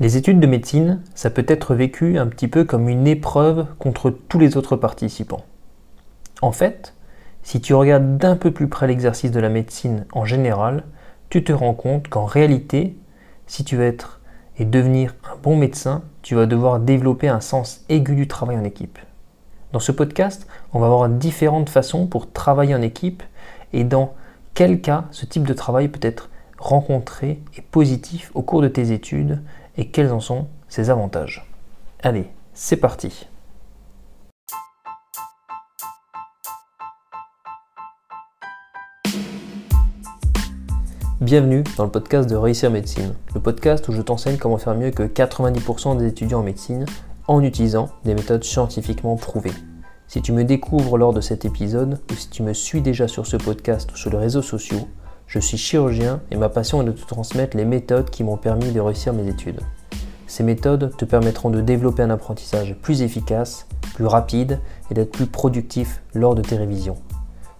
Les études de médecine, ça peut être vécu un petit peu comme une épreuve contre tous les autres participants. En fait, si tu regardes d'un peu plus près l'exercice de la médecine en général, tu te rends compte qu'en réalité, si tu veux être et devenir un bon médecin, tu vas devoir développer un sens aigu du travail en équipe. Dans ce podcast, on va voir différentes façons pour travailler en équipe et dans quel cas ce type de travail peut être rencontré et positif au cours de tes études et quels en sont ses avantages? Allez, c'est parti Bienvenue dans le podcast de Réussir Médecine, le podcast où je t'enseigne comment faire mieux que 90% des étudiants en médecine en utilisant des méthodes scientifiquement prouvées. Si tu me découvres lors de cet épisode ou si tu me suis déjà sur ce podcast ou sur les réseaux sociaux, je suis chirurgien et ma passion est de te transmettre les méthodes qui m'ont permis de réussir mes études. Ces méthodes te permettront de développer un apprentissage plus efficace, plus rapide et d'être plus productif lors de tes révisions.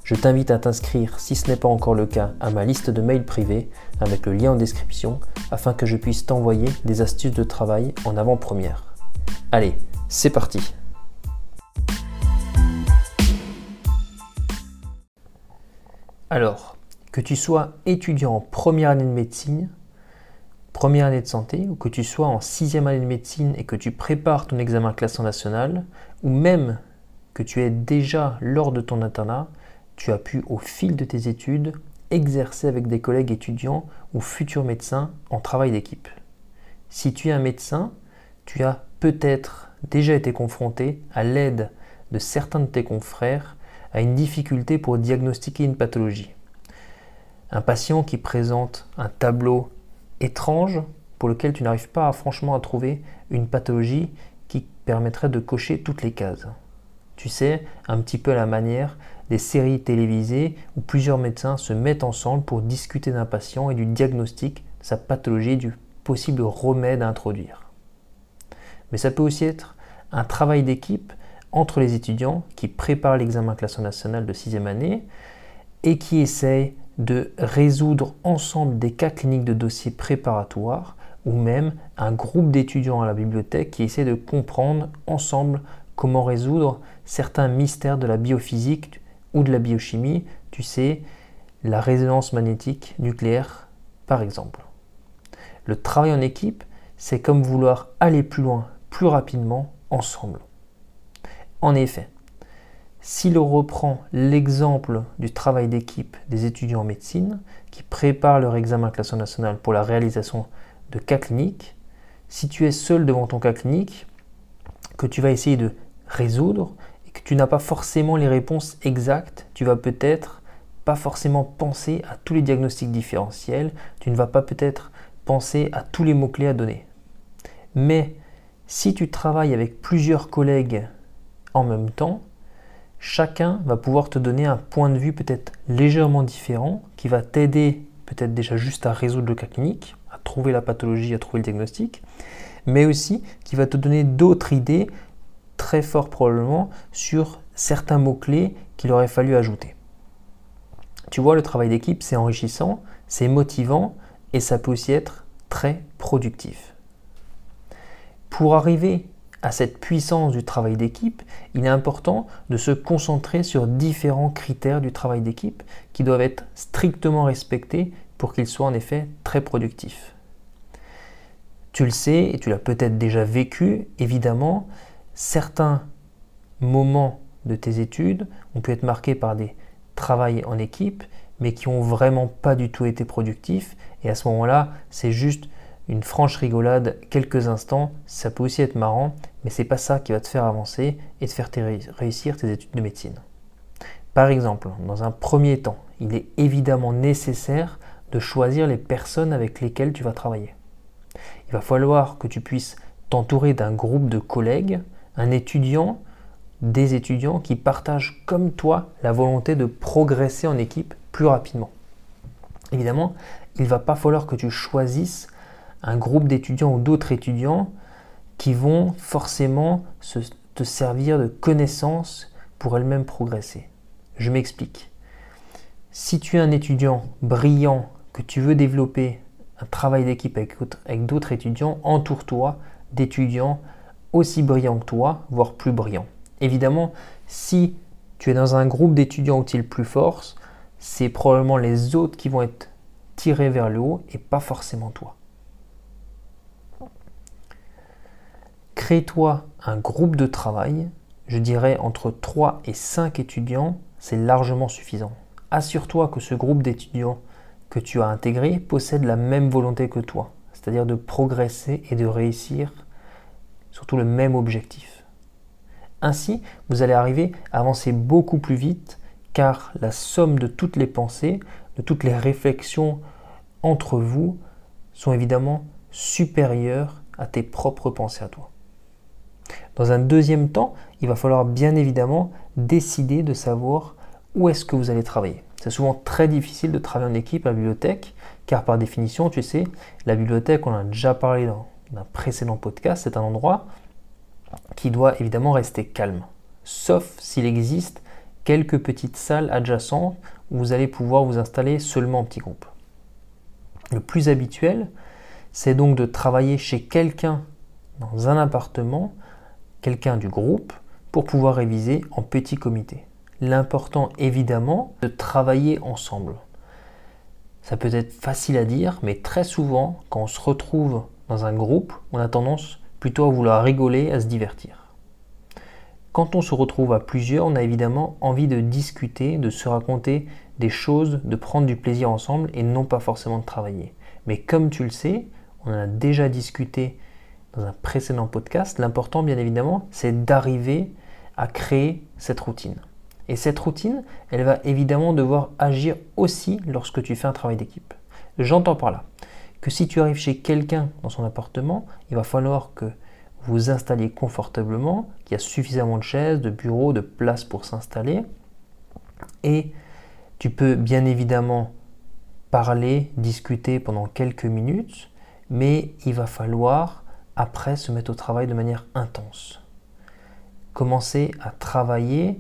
Je t'invite à t'inscrire, si ce n'est pas encore le cas, à ma liste de mails privés avec le lien en description afin que je puisse t'envoyer des astuces de travail en avant-première. Allez, c'est parti Alors, que tu sois étudiant en première année de médecine, première année de santé, ou que tu sois en sixième année de médecine et que tu prépares ton examen classant national, ou même que tu es déjà lors de ton internat, tu as pu au fil de tes études exercer avec des collègues étudiants ou futurs médecins en travail d'équipe. Si tu es un médecin, tu as peut-être déjà été confronté à l'aide de certains de tes confrères à une difficulté pour diagnostiquer une pathologie. Un patient qui présente un tableau étrange pour lequel tu n'arrives pas franchement à trouver une pathologie qui permettrait de cocher toutes les cases. Tu sais, un petit peu la manière des séries télévisées où plusieurs médecins se mettent ensemble pour discuter d'un patient et du diagnostic sa pathologie, du possible remède à introduire. Mais ça peut aussi être un travail d'équipe entre les étudiants qui préparent l'examen classant national de sixième année et qui essayent de résoudre ensemble des cas cliniques de dossiers préparatoires ou même un groupe d'étudiants à la bibliothèque qui essaie de comprendre ensemble comment résoudre certains mystères de la biophysique ou de la biochimie, tu sais, la résonance magnétique nucléaire par exemple. Le travail en équipe, c'est comme vouloir aller plus loin, plus rapidement, ensemble. En effet, si l'on reprend l'exemple du travail d'équipe des étudiants en médecine qui préparent leur examen classement national pour la réalisation de cas cliniques, si tu es seul devant ton cas clinique, que tu vas essayer de résoudre et que tu n'as pas forcément les réponses exactes, tu vas peut-être pas forcément penser à tous les diagnostics différentiels, tu ne vas pas peut-être penser à tous les mots-clés à donner. Mais si tu travailles avec plusieurs collègues en même temps, chacun va pouvoir te donner un point de vue peut-être légèrement différent qui va t'aider peut-être déjà juste à résoudre le cas clinique, à trouver la pathologie, à trouver le diagnostic, mais aussi qui va te donner d'autres idées très fort probablement sur certains mots-clés qu'il aurait fallu ajouter. Tu vois, le travail d'équipe, c'est enrichissant, c'est motivant et ça peut aussi être très productif. Pour arriver à cette puissance du travail d'équipe, il est important de se concentrer sur différents critères du travail d'équipe qui doivent être strictement respectés pour qu'il soit en effet très productif. Tu le sais et tu l'as peut-être déjà vécu, évidemment, certains moments de tes études ont pu être marqués par des travails en équipe, mais qui ont vraiment pas du tout été productifs. Et à ce moment-là, c'est juste une franche rigolade quelques instants, ça peut aussi être marrant, mais c'est pas ça qui va te faire avancer et te faire réussir tes études de médecine. Par exemple, dans un premier temps, il est évidemment nécessaire de choisir les personnes avec lesquelles tu vas travailler. Il va falloir que tu puisses t'entourer d'un groupe de collègues, un étudiant, des étudiants qui partagent comme toi la volonté de progresser en équipe plus rapidement. Évidemment, il va pas falloir que tu choisisses un groupe d'étudiants ou d'autres étudiants qui vont forcément te servir de connaissances pour elles-mêmes progresser. Je m'explique. Si tu es un étudiant brillant, que tu veux développer un travail d'équipe avec, d'autres étudiants, entoure-toi d'étudiants aussi brillants que toi, voire plus brillants. Évidemment, si tu es dans un groupe d'étudiants où tu plus fort, c'est probablement les autres qui vont être tirés vers le haut et pas forcément toi. Crée-toi un groupe de travail, je dirais entre 3 et 5 étudiants, c'est largement suffisant. Assure-toi que ce groupe d'étudiants que tu as intégré possède la même volonté que toi, c'est-à-dire de progresser et de réussir surtout le même objectif. Ainsi, vous allez arriver à avancer beaucoup plus vite car la somme de toutes les pensées, de toutes les réflexions entre vous sont évidemment supérieures à tes propres pensées à toi. Dans un deuxième temps, il va falloir bien évidemment décider de savoir où est-ce que vous allez travailler. C'est souvent très difficile de travailler en équipe à la bibliothèque, car par définition, tu sais, la bibliothèque, on en a déjà parlé dans un précédent podcast, c'est un endroit qui doit évidemment rester calme, sauf s'il existe quelques petites salles adjacentes où vous allez pouvoir vous installer seulement en petits groupes. Le plus habituel, c'est donc de travailler chez quelqu'un dans un appartement, quelqu'un du groupe, pour pouvoir réviser en petit comité. L'important évidemment, de travailler ensemble. Ça peut être facile à dire, mais très souvent, quand on se retrouve dans un groupe, on a tendance plutôt à vouloir rigoler, à se divertir. Quand on se retrouve à plusieurs, on a évidemment envie de discuter, de se raconter des choses, de prendre du plaisir ensemble et non pas forcément de travailler. Mais comme tu le sais, on en a déjà discuté dans un précédent podcast, l'important bien évidemment, c'est d'arriver à créer cette routine. Et cette routine, elle va évidemment devoir agir aussi lorsque tu fais un travail d'équipe. J'entends par là que si tu arrives chez quelqu'un dans son appartement, il va falloir que vous vous installiez confortablement, qu'il y a suffisamment de chaises, de bureaux, de places pour s'installer. Et tu peux bien évidemment parler, discuter pendant quelques minutes, mais il va falloir après se mettre au travail de manière intense. Commencer à travailler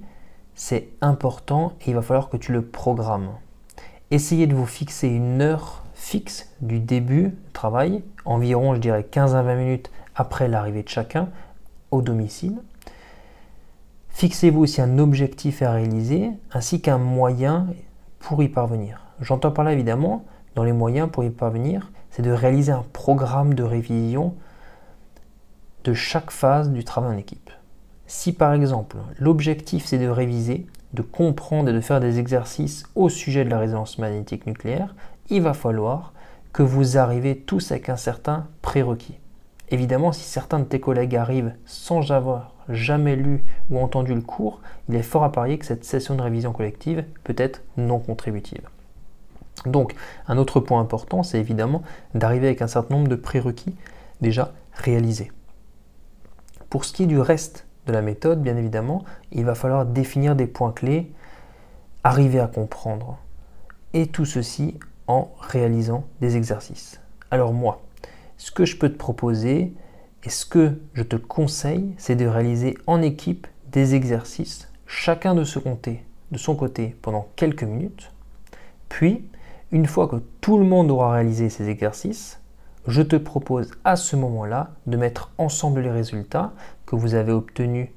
c'est important et il va falloir que tu le programmes. Essayez de vous fixer une heure fixe du début du travail, environ je dirais 15 à 20 minutes après l'arrivée de chacun au domicile. Fixez-vous aussi un objectif à réaliser ainsi qu'un moyen pour y parvenir. J'entends par là évidemment, dans les moyens pour y parvenir, c'est de réaliser un programme de révision de chaque phase du travail en équipe. Si par exemple l'objectif c'est de réviser, de comprendre et de faire des exercices au sujet de la résonance magnétique nucléaire, il va falloir que vous arrivez tous avec un certain prérequis. Évidemment, si certains de tes collègues arrivent sans avoir jamais lu ou entendu le cours, il est fort à parier que cette session de révision collective peut être non contributive. Donc, un autre point important, c'est évidemment d'arriver avec un certain nombre de prérequis déjà réalisés. Pour ce qui est du reste de la méthode, bien évidemment, il va falloir définir des points clés, arriver à comprendre. Et tout ceci en réalisant des exercices. Alors moi, ce que je peux te proposer et ce que je te conseille, c'est de réaliser en équipe des exercices, chacun de, côté, de son côté pendant quelques minutes. Puis, une fois que tout le monde aura réalisé ces exercices, je te propose à ce moment-là de mettre ensemble les résultats que vous avez obtenus,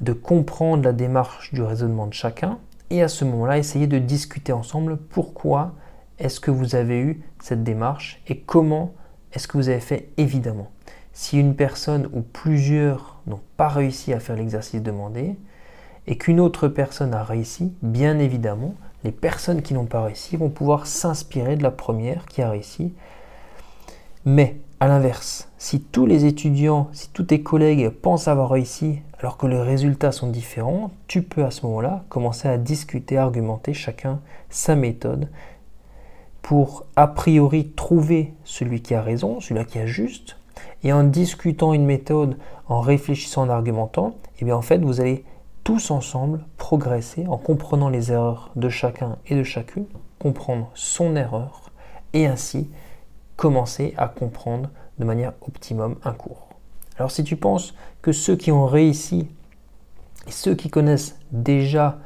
de comprendre la démarche du raisonnement de chacun et à ce moment-là essayer de discuter ensemble pourquoi est-ce que vous avez eu cette démarche et comment est-ce que vous avez fait évidemment. Si une personne ou plusieurs n'ont pas réussi à faire l'exercice demandé et qu'une autre personne a réussi, bien évidemment, les personnes qui n'ont pas réussi vont pouvoir s'inspirer de la première qui a réussi mais à l'inverse, si tous les étudiants, si tous tes collègues pensent avoir réussi alors que les résultats sont différents, tu peux à ce moment-là commencer à discuter, argumenter chacun sa méthode pour a priori trouver celui qui a raison, celui qui a juste. Et en discutant une méthode, en réfléchissant, en argumentant, et eh bien en fait vous allez tous ensemble progresser en comprenant les erreurs de chacun et de chacune, comprendre son erreur et ainsi commencer à comprendre de manière optimum un cours. Alors si tu penses que ceux qui ont réussi ceux qui connaissent déjà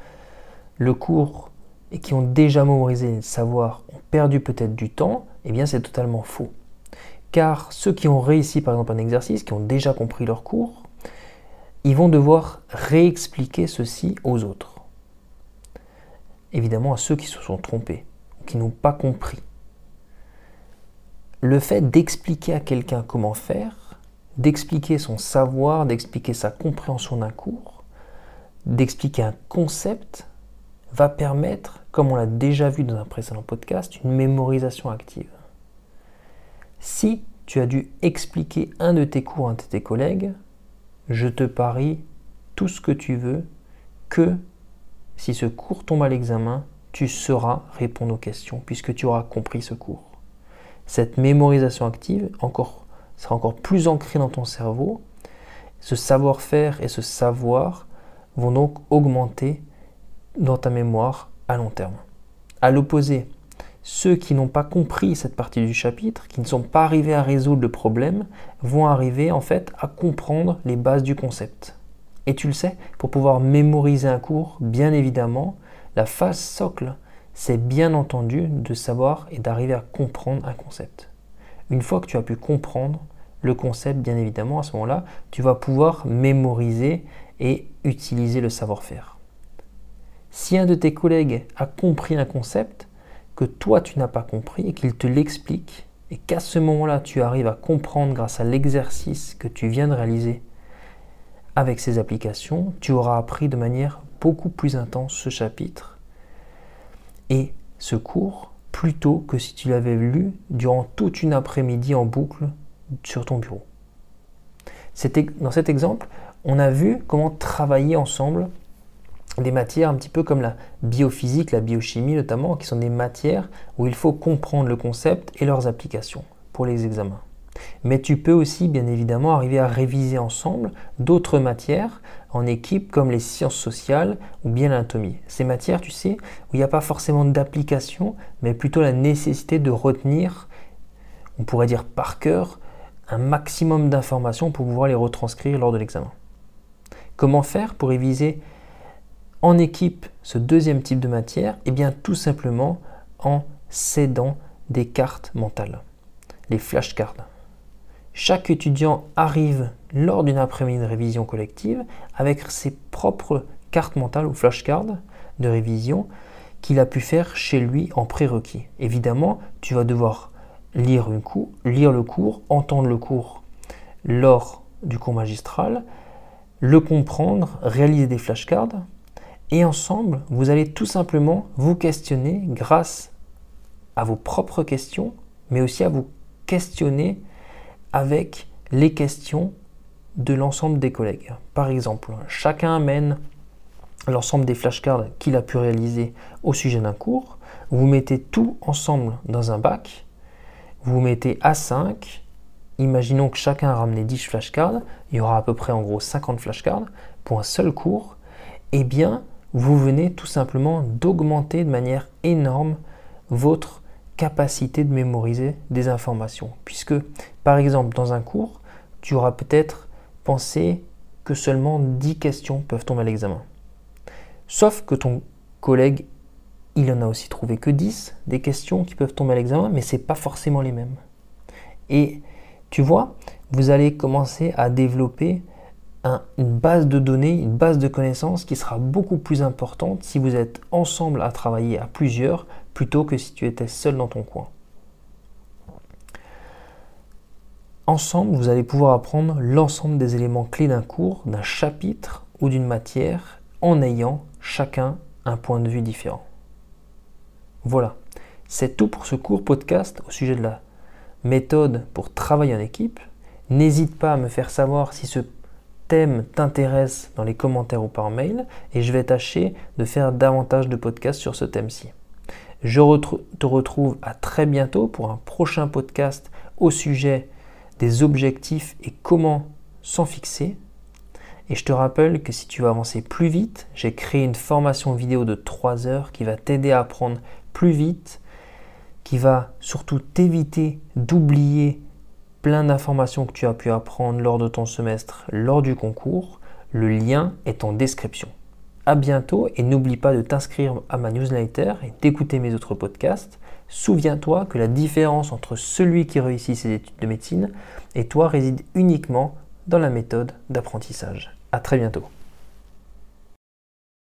le cours et qui ont déjà mémorisé le savoir ont perdu peut-être du temps, eh bien c'est totalement faux. Car ceux qui ont réussi par exemple un exercice, qui ont déjà compris leur cours, ils vont devoir réexpliquer ceci aux autres. Évidemment à ceux qui se sont trompés, qui n'ont pas compris. Le fait d'expliquer à quelqu'un comment faire, d'expliquer son savoir, d'expliquer sa compréhension d'un cours, d'expliquer un concept, va permettre, comme on l'a déjà vu dans un précédent podcast, une mémorisation active. Si tu as dû expliquer un de tes cours à un de tes collègues, je te parie tout ce que tu veux que si ce cours tombe à l'examen, tu sauras répondre aux questions puisque tu auras compris ce cours. Cette mémorisation active sera encore plus ancrée dans ton cerveau. Ce savoir-faire et ce savoir vont donc augmenter dans ta mémoire à long terme. À l'opposé, ceux qui n'ont pas compris cette partie du chapitre, qui ne sont pas arrivés à résoudre le problème, vont arriver en fait à comprendre les bases du concept. Et tu le sais, pour pouvoir mémoriser un cours, bien évidemment, la phase socle, c'est bien entendu de savoir et d'arriver à comprendre un concept. Une fois que tu as pu comprendre le concept, bien évidemment, à ce moment-là, tu vas pouvoir mémoriser et utiliser le savoir-faire. Si un de tes collègues a compris un concept, que toi tu n'as pas compris et qu'il te l'explique et qu'à ce moment-là tu arrives à comprendre grâce à l'exercice que tu viens de réaliser avec ces applications, tu auras appris de manière beaucoup plus intense ce chapitre et ce cours plutôt que si tu l'avais lu durant toute une après-midi en boucle sur ton bureau. Dans cet exemple, on a vu comment travailler ensemble des matières un petit peu comme la biophysique, la biochimie notamment, qui sont des matières où il faut comprendre le concept et leurs applications pour les examens. Mais tu peux aussi bien évidemment arriver à réviser ensemble d'autres matières en équipe comme les sciences sociales ou bien l'anatomie. Ces matières, tu sais, où il n'y a pas forcément d'application, mais plutôt la nécessité de retenir, on pourrait dire par cœur, un maximum d'informations pour pouvoir les retranscrire lors de l'examen. Comment faire pour réviser en équipe ce deuxième type de matière? Eh bien tout simplement en cédant des cartes mentales, les flashcards. Chaque étudiant arrive lors d'une après-midi de révision collective avec ses propres cartes mentales ou flashcards de révision qu'il a pu faire chez lui en prérequis. Évidemment, tu vas devoir lire, une cours, lire le cours, entendre le cours lors du cours magistral, le comprendre, réaliser des flashcards, et ensemble, vous allez tout simplement vous questionner grâce à vos propres questions, mais aussi à vous questionner avec les questions de l'ensemble des collègues. Par exemple, chacun amène l'ensemble des flashcards qu'il a pu réaliser au sujet d'un cours. Vous mettez tout ensemble dans un bac. Vous mettez A5 imaginons que chacun a ramené 10 flashcards, il y aura à peu près en gros 50 flashcards pour un seul cours, eh bien, vous venez tout simplement d'augmenter de manière énorme votre capacité de mémoriser des informations. Puisque, par exemple, dans un cours, tu auras peut-être pensé que seulement 10 questions peuvent tomber à l'examen. Sauf que ton collègue, il en a aussi trouvé que 10 des questions qui peuvent tomber à l'examen, mais ce n'est pas forcément les mêmes. Et tu vois, vous allez commencer à développer une base de données, une base de connaissances qui sera beaucoup plus importante si vous êtes ensemble à travailler à plusieurs plutôt que si tu étais seul dans ton coin. Ensemble, vous allez pouvoir apprendre l'ensemble des éléments clés d'un cours, d'un chapitre ou d'une matière en ayant chacun un point de vue différent. Voilà, c'est tout pour ce court podcast au sujet de la méthode pour travailler en équipe. N'hésite pas à me faire savoir si ce thème t'intéresse dans les commentaires ou par mail et je vais tâcher de faire davantage de podcasts sur ce thème-ci. Je te retrouve à très bientôt pour un prochain podcast au sujet des objectifs et comment s'en fixer. Et je te rappelle que si tu veux avancer plus vite, j'ai créé une formation vidéo de 3 heures qui va t'aider à apprendre plus vite qui va surtout t'éviter d'oublier plein d'informations que tu as pu apprendre lors de ton semestre, lors du concours. Le lien est en description. À bientôt et n'oublie pas de t'inscrire à ma newsletter et d'écouter mes autres podcasts. Souviens-toi que la différence entre celui qui réussit ses études de médecine et toi réside uniquement dans la méthode d'apprentissage. À très bientôt.